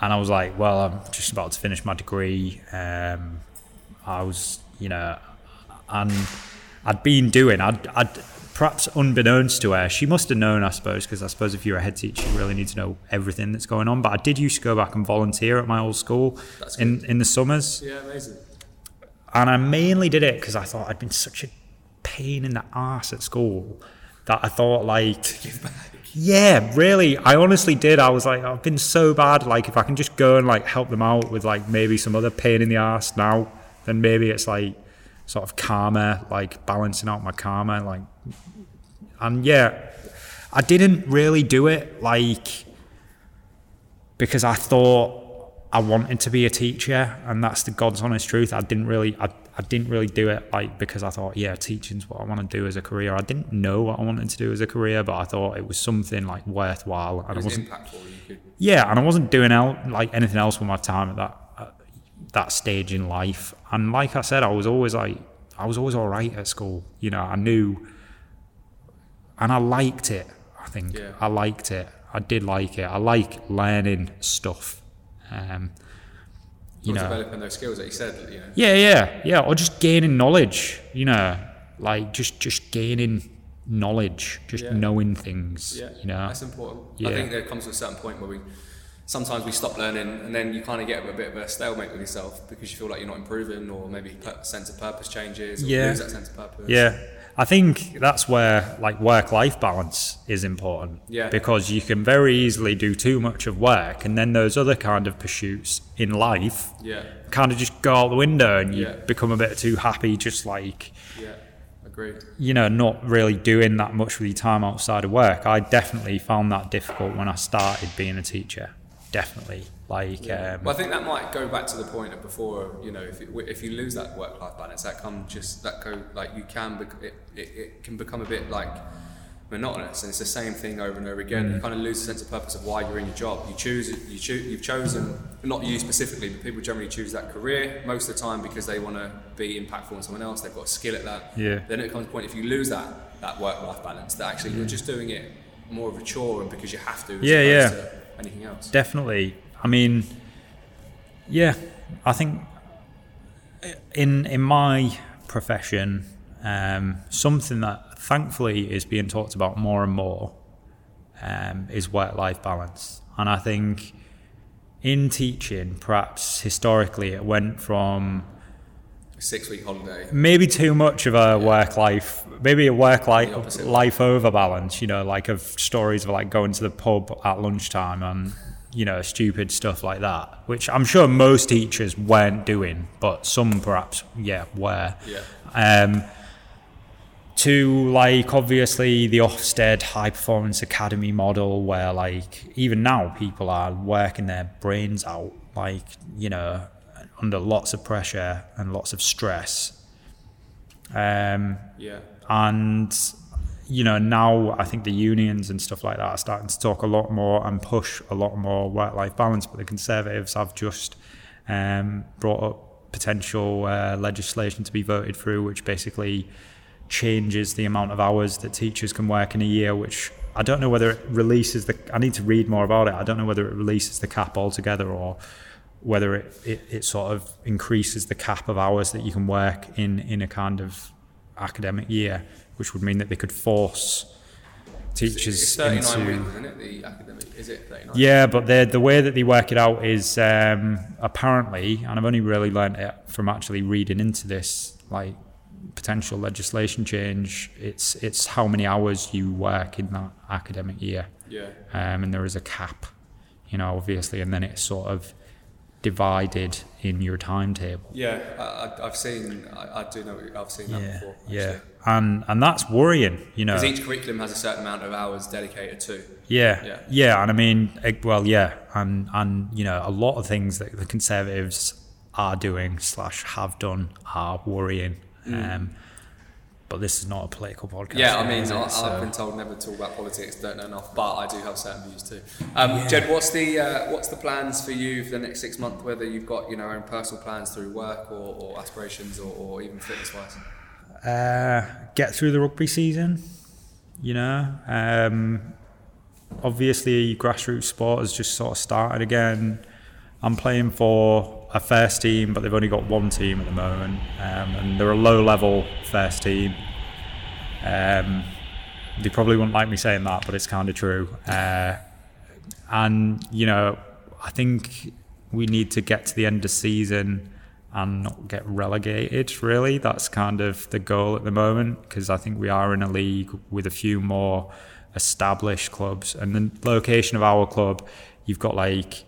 And I was like, "Well, I'm just about to finish my degree." Um, I was, you know, and I'd been doing, I'd, I'd perhaps unbeknownst to her, she must have known, I suppose, because I suppose if you're a head teacher, you really need to know everything that's going on. But I did used to go back and volunteer at my old school That's in, in the summers. Yeah, amazing. And I mainly did it because I thought I'd been such a pain in the ass at school that I thought, like, yeah, really, I honestly did. I was like, I've been so bad. Like, if I can just go and like help them out with like maybe some other pain in the ass now, then maybe it's like sort of karma, like balancing out my karma, like, and yeah, I didn't really do it like because I thought I wanted to be a teacher, and that's the God's honest truth. I didn't really, I, I didn't really do it like because I thought, yeah, teaching's what I want to do as a career. I didn't know what I wanted to do as a career, but I thought it was something like worthwhile, and It I was wasn't, impactful. Yeah, and I wasn't doing out like anything else with my time at that at that stage in life. And like I said, I was always like, I was always all right at school. You know, I knew, and I liked it. I think Yeah. I liked it. I did like it. I like learning stuff. Um, you know, developing those skills that you said, you know. yeah, yeah, yeah, or just gaining knowledge. You know, like just just gaining knowledge, just Yeah. knowing things. Yeah, you know. that's important. Yeah. I think there comes to a certain point where we sometimes we stop learning, and then you kind of get a bit of a stalemate with yourself because you feel like you're not improving, or maybe sense of purpose changes, or Yeah. lose that sense of purpose. Yeah. I think that's where like work life balance is important. Yeah. Because you can very easily do too much of work and then those other kind of pursuits in life yeah, kind of just go out the window and you Yeah. become a bit too happy just like yeah. Agreed. you know, not really doing that much with your time outside of work. I definitely found that difficult when I started being a teacher. Definitely. Like, um, Well, I think that might go back to the point of before. You know, if, it, if you lose that work-life balance, that come just that go like you can bec- it, it, it can become a bit like monotonous, and it's the same thing over and over again. Mm. You kind of lose the sense of purpose of why you're in your job. You choose you choose you've chosen not you specifically, but people generally choose that career most of the time because they want to be impactful on someone else. They've got a skill at that. Yeah. Then it comes to a point if you lose that that work-life balance, that actually you're just doing it more of a chore and because you have to. As Yeah, yeah. To anything else. definitely. I mean, yeah, I think in in my profession, um, something that thankfully is being talked about more and more um, is work life balance, and I think in teaching, perhaps historically, it went from Six-week holiday. maybe too much of a work life, maybe a work life life over balance. You know, like of stories of like going to the pub at lunchtime and you know stupid stuff like that, which I'm sure most teachers weren't doing, but some perhaps yeah were. Yeah. Um, to like obviously the Ofsted high performance academy model where like even now people are working their brains out like you know under lots of pressure and lots of stress um, Yeah. and you know now I think the unions and stuff like that are starting to talk a lot more and push a lot more work-life balance but the conservatives have just um, brought up potential uh, legislation to be voted through which basically changes the amount of hours that teachers can work in a year which I don't know whether it releases the I need to read more about it. I don't know whether it releases the cap altogether or whether it, it, it sort of increases the cap of hours that you can work in in a kind of academic year, which would mean that they could force teachers It's 39 into. weeks, isn't it? The academic, is it 39? Yeah, but the the way that they work it out is um, apparently, and I've only really learned it from actually reading into this, like potential legislation change. It's it's how many hours you work in that academic year, Yeah. um, and there is a cap, you know, obviously, and then it's sort of divided in your timetable. Yeah, I, I've seen, I, I do know, I've seen that Yeah, before. yeah, and and that's worrying, you know. Because each curriculum has a certain amount of hours dedicated to. Yeah, Yeah. yeah, and I mean, well, yeah, and and you know, a lot of things that the Conservatives are doing slash have done are worrying. Um, but this is not a political podcast. Yeah, I mean? I, I've been told never to talk about politics, don't know enough, but I do have certain views too. Um, Ged, what's the uh, what's the plans for you for the next six months? Whether you've got you know own personal plans through work or, or aspirations or, or even fitness wise. uh, get through the rugby season. You know, um, obviously, grassroots sport has just sort of started again. I'm playing for a first team, but they've only got one team at the moment, um, and they're a low-level first team. Um, they probably wouldn't like me saying that, but it's kind of true. Uh, and you know, I think we need to get to the end of the season and not get relegated. Really, that's kind of the goal at the moment because I think we are in a league with a few more established clubs, and the location of our club, you've got like.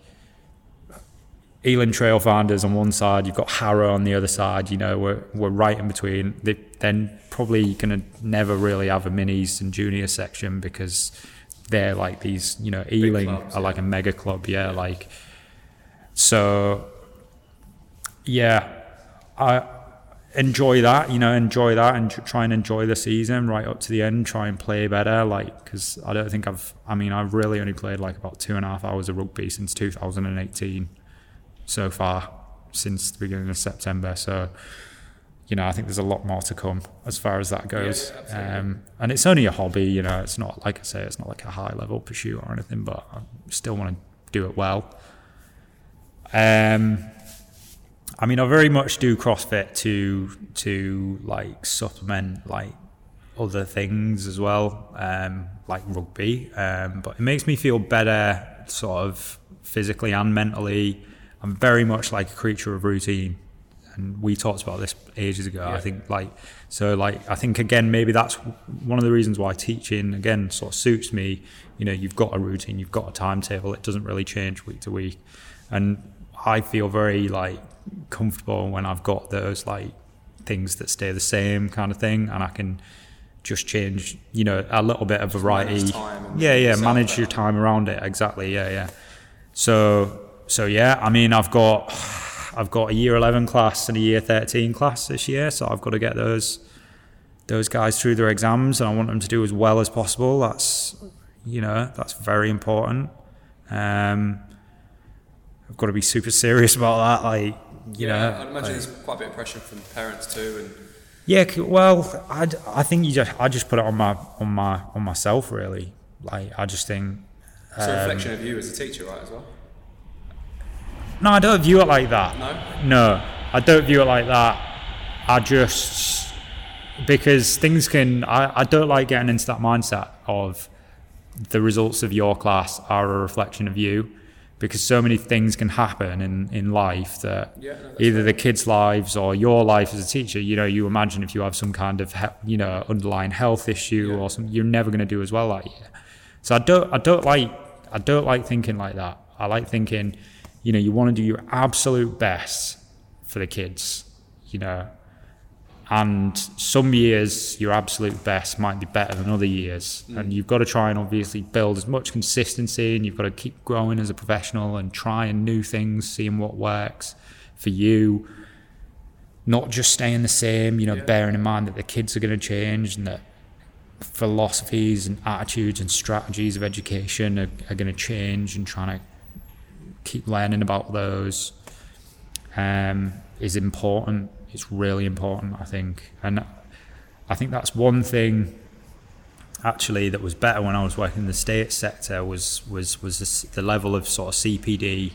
Ealing Trailfinders on one side, you've got Harrow on the other side. You know, we're we're right in between. They, then probably gonna never really have a minis and junior section because they're like these. You know, Ealing clubs, are like a mega club. Yeah, like so. Yeah, I enjoy that. You know, enjoy that and try and enjoy the season right up to the end. Try and play better, like because I don't think I've. I mean, I've really only played like about two and a half hours of rugby since 2018 so far since the beginning of September. So, you know, I think there's a lot more to come as far as that goes. Yeah, um, and it's only a hobby, you know, it's not, like I say, it's not like a high level pursuit or anything, but I still want to do it well. Um, I mean, I very much do CrossFit to to like supplement like other things as well, um, like rugby. Um, but it makes me feel better, sort of physically and mentally. I'm very much like a creature of routine, and we talked about this ages ago. Yeah. I think like so, like I think again maybe that's one of the reasons why teaching again sort of suits me. You know, you've got a routine, you've got a timetable. It doesn't really change week to week, and I feel very like comfortable when I've got those like things that stay the same kind of thing, and I can just change, you know, a little bit of variety. manage time and yeah, yeah, manage your time around it. Exactly. Yeah, yeah. So, so yeah. I mean, I've got, I've got a year eleven class and a year thirteen class this year, so I've got to get those, those guys through their exams, and I want them to do as well as possible. That's, you know, that's very important. Um, I've got to be super serious about that. Like, you yeah, know, I'd imagine like- there's quite a bit of pressure from parents too, and yeah, well, I, I think you just I just put it on my on my on myself really. Like I just think it's Um, a reflection of you as a teacher, right? As well. No, I don't view it like that. No. No, I don't view it like that. I just because things can. I, I don't like getting into that mindset of the results of your class are a reflection of you because so many things can happen in, in life that Yeah, no, either the kids' lives or your life as a teacher, you know, you imagine if you have some kind of, he- you know, underlying health issue Yeah. or something, you're never going to do as well that year. So I don't, I don't like, I don't like thinking like that. I like thinking, you know, you want to do your absolute best for the kids, you know, and some years your absolute best might be better than other years. Mm. And you've got to try and obviously build as much consistency and you've got to keep growing as a professional and trying new things seeing what works for you. Not just staying the same you know Yeah. bearing in mind that the kids are going to change and that philosophies and attitudes and strategies of education are, are going to change and trying to keep learning about those um, is important. It's really important, I think, and I think that's one thing actually that was better when I was working in the state sector was was was the, the level of sort of CPD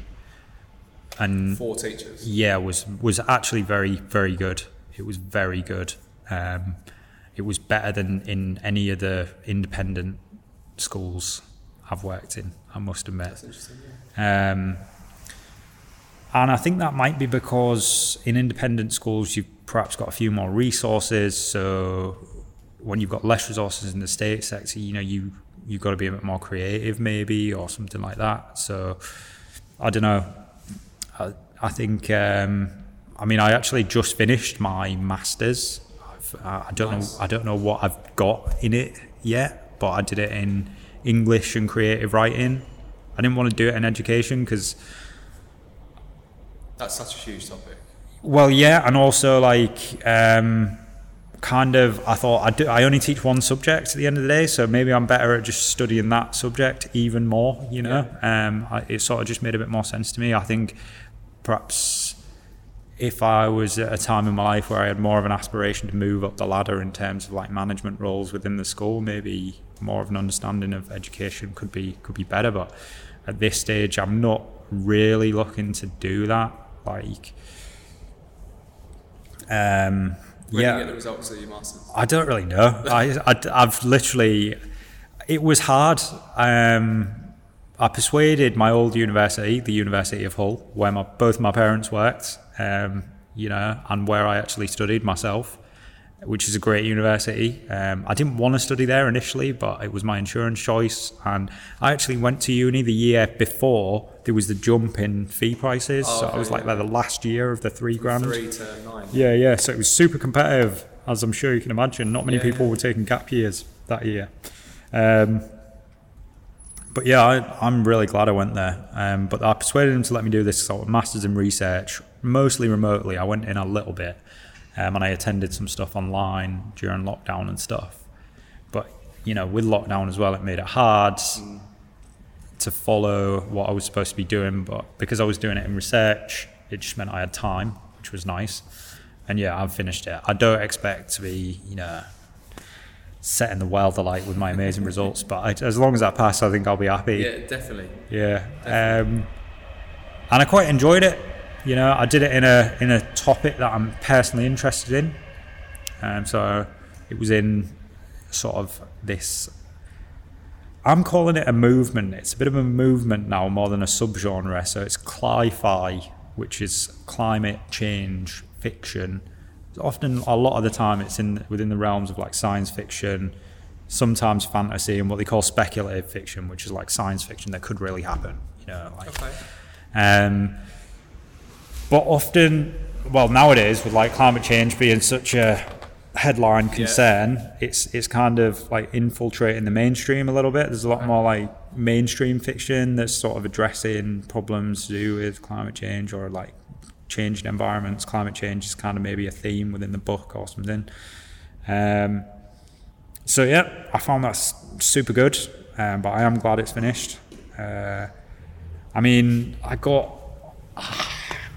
and For teachers. yeah was was actually very very good. It was very good. Um, it was better than in any of the independent schools I've worked in. I must admit. That's interesting. Yeah. Um, and I think that might be because in independent schools you've perhaps got a few more resources. So when you've got less resources in the state sector, you know you you've got to be a bit more creative, maybe, or something like that. So I don't know. I, I think. Um, I mean, I actually just finished my masters. I've, I I don't Nice. know. I don't know what I've got in it yet, but I did it in English and creative writing. I didn't want to do it in education because, That's such a huge topic. well, yeah, and also like, um, kind of, I thought I do. I only teach one subject at the end of the day, so maybe I'm better at just studying that subject even more. You know, um, I, it sort of just made a bit more sense to me. I think perhaps if I was at a time in my life where I had more of an aspiration to move up the ladder in terms of like management roles within the school, maybe more of an understanding of education could be could be better. But at this stage, I'm not really looking to do that. Like, um, When yeah, you get the results of your masters. I don't really know. I, I, have literally, it was hard. Um, I persuaded my old university, the University of Hull, where my, both my parents worked, um, you know, and where I actually studied myself, which is a great university. Um, I didn't want to study there initially, but it was my insurance choice. And I actually went to uni the year before there was the jump in fee prices. Oh, so I was like yeah. there the last year of the three grand. Three to nine. Yeah, yeah. So it was super competitive, as I'm sure you can imagine. Not many Yeah, people yeah. were taking gap years that year. Um, but yeah, I, I'm really glad I went there. Um, but I persuaded him to let me do this sort of masters in research, mostly remotely. I went in a little bit, um, and I attended some stuff online during lockdown and stuff. But you know, with lockdown as well, it made it hard to follow what I was supposed to be doing. But because I was doing it in research, it just meant I had time, which was nice. And yeah, I've finished it. I don't expect to be, you know, setting the world alight with my amazing results, but I, as long as I pass, I think I'll be happy. Yeah, definitely. Yeah. Um, and I quite enjoyed it. You know, I did it in a in a topic that I'm personally interested in. Um, so it was in sort of this. I'm calling it a movement. It's a bit of a movement now, more than a subgenre. So it's cli-fi, which is climate change fiction. Often, a lot of the time, it's in within the realms of like science fiction, sometimes fantasy, and what they call speculative fiction, which is like science fiction that could really happen. You know, like. Okay. Um, but often, well, nowadays with like climate change being such a headline concern, it's it's kind of like infiltrating the mainstream a little bit. There's a lot more like mainstream fiction that's sort of addressing problems to do with climate change or like changing environments. Climate change is kind of maybe a theme within the book or something. Um, so yeah, I found that super good, um, but I am glad it's finished. Uh, I mean, I got,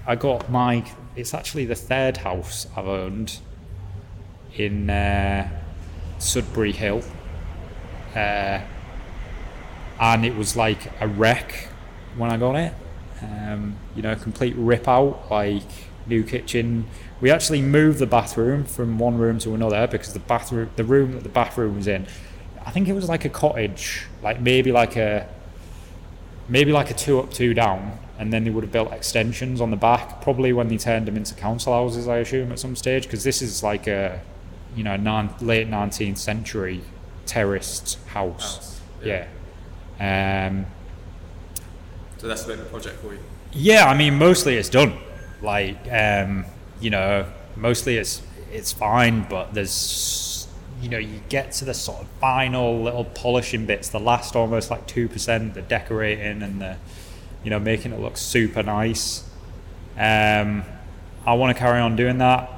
I got my. It's actually the third house I've owned in uh, Sudbury Hill, uh, and it was like a wreck when I got it. Um, you know, complete rip out, like new kitchen. We actually moved the bathroom from one room to another because the bathroom, the room that the bathroom was in, I think it was like a cottage, like maybe like a maybe like a two up, two down, and then they would have built extensions on the back, probably when they turned them into council houses, I assume, at some stage, because this is like a, you know, non, late 19th century terraced house. House, Yeah. Um, So that's a bit of a project for you. yeah, I mean, mostly it's done. Like, um, you know, mostly it's it's fine, but there's, you know, you get to the sort of final little polishing bits, the last almost like two percent, the decorating and the, you know, making it look super nice. Um, I want to carry on doing that.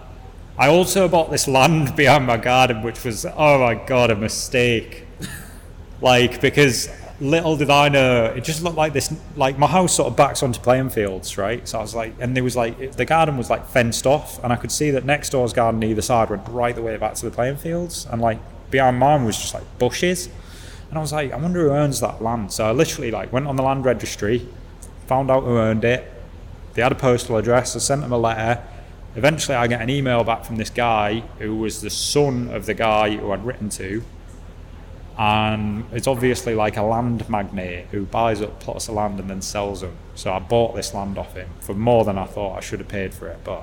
I also bought this land behind my garden, which was, oh my god, a mistake. like because little did I know, it just looked like this. Like my house sort of backs onto playing fields, right? So I was like, and there was like the garden was like fenced off, and I could see that next door's garden either side went right the way back to the playing fields, and like behind mine was just like bushes. And I was like, I wonder who owns that land. So I literally like went on the land registry, found out who owned it. They had a postal address. I sent them a letter. Eventually, I get an email back from this guy who was the son of the guy who I'd written to, and it's obviously like a land magnate who buys up plots of land and then sells them. So I bought this land off him for more than I thought I should have paid for it. But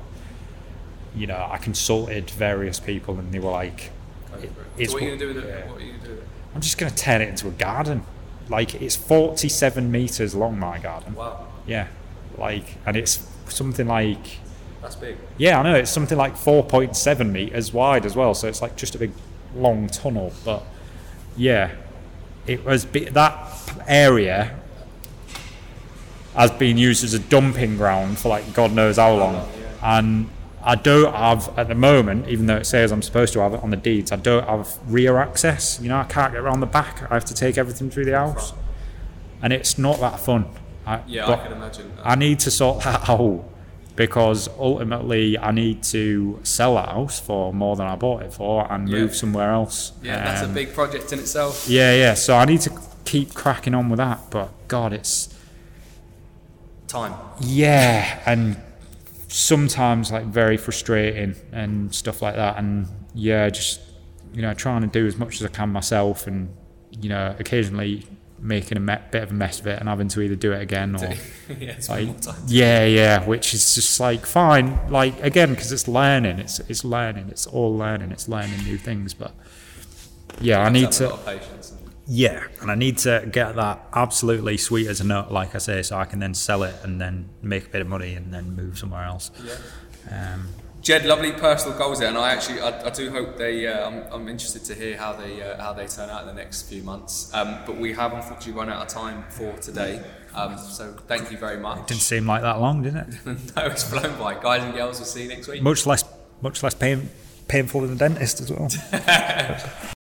you know, I consulted various people, and they were like, it. It's so what are you going to do with it? What are you going to do with it? "I'm just going to turn it into a garden." Like it's 47 meters long, my garden. Wow, Yeah, like, and it's something like that's big. yeah, I know it's something like 4.7 meters wide as well. So it's like just a big long tunnel. But yeah, it was be- that area has been used as a dumping ground for like God knows how long. And I don't have at the moment, even though it says I'm supposed to have it on the deeds, I don't have rear access. You know, I can't get around the back. I have to take everything through the house, and it's not that fun. I, Yeah, I can imagine. I need to sort that out because ultimately I need to sell that house for more than I bought it for and Yeah. move somewhere else. yeah, that's a Um, big project in itself. Yeah, yeah. So I need to keep cracking on with that. But God, it's Time. yeah, and sometimes like very frustrating and stuff like that. And yeah, just you know, trying to do as much as I can myself, and you know, occasionally making a me- bit of a mess of it and having to either do it again or yeah, like yeah yeah which is just like fine like again because it's learning it's it's learning it's all learning it's learning new things but yeah i need to patience. and- yeah and i need to get that absolutely sweet as a nut like i say so i can then sell it and then make a bit of money and then move somewhere else Yeah. um, Ged, lovely personal goals there, and I actually, I, I do hope they. Uh, I'm, I'm interested to hear how they uh, how they turn out in the next few months. Um, but we have unfortunately run out of time for today. Um, so thank you very much. It didn't seem like that long did it no, it's flown by, guys and girls. We'll see you next week. much less much less pain, painful than the dentist as well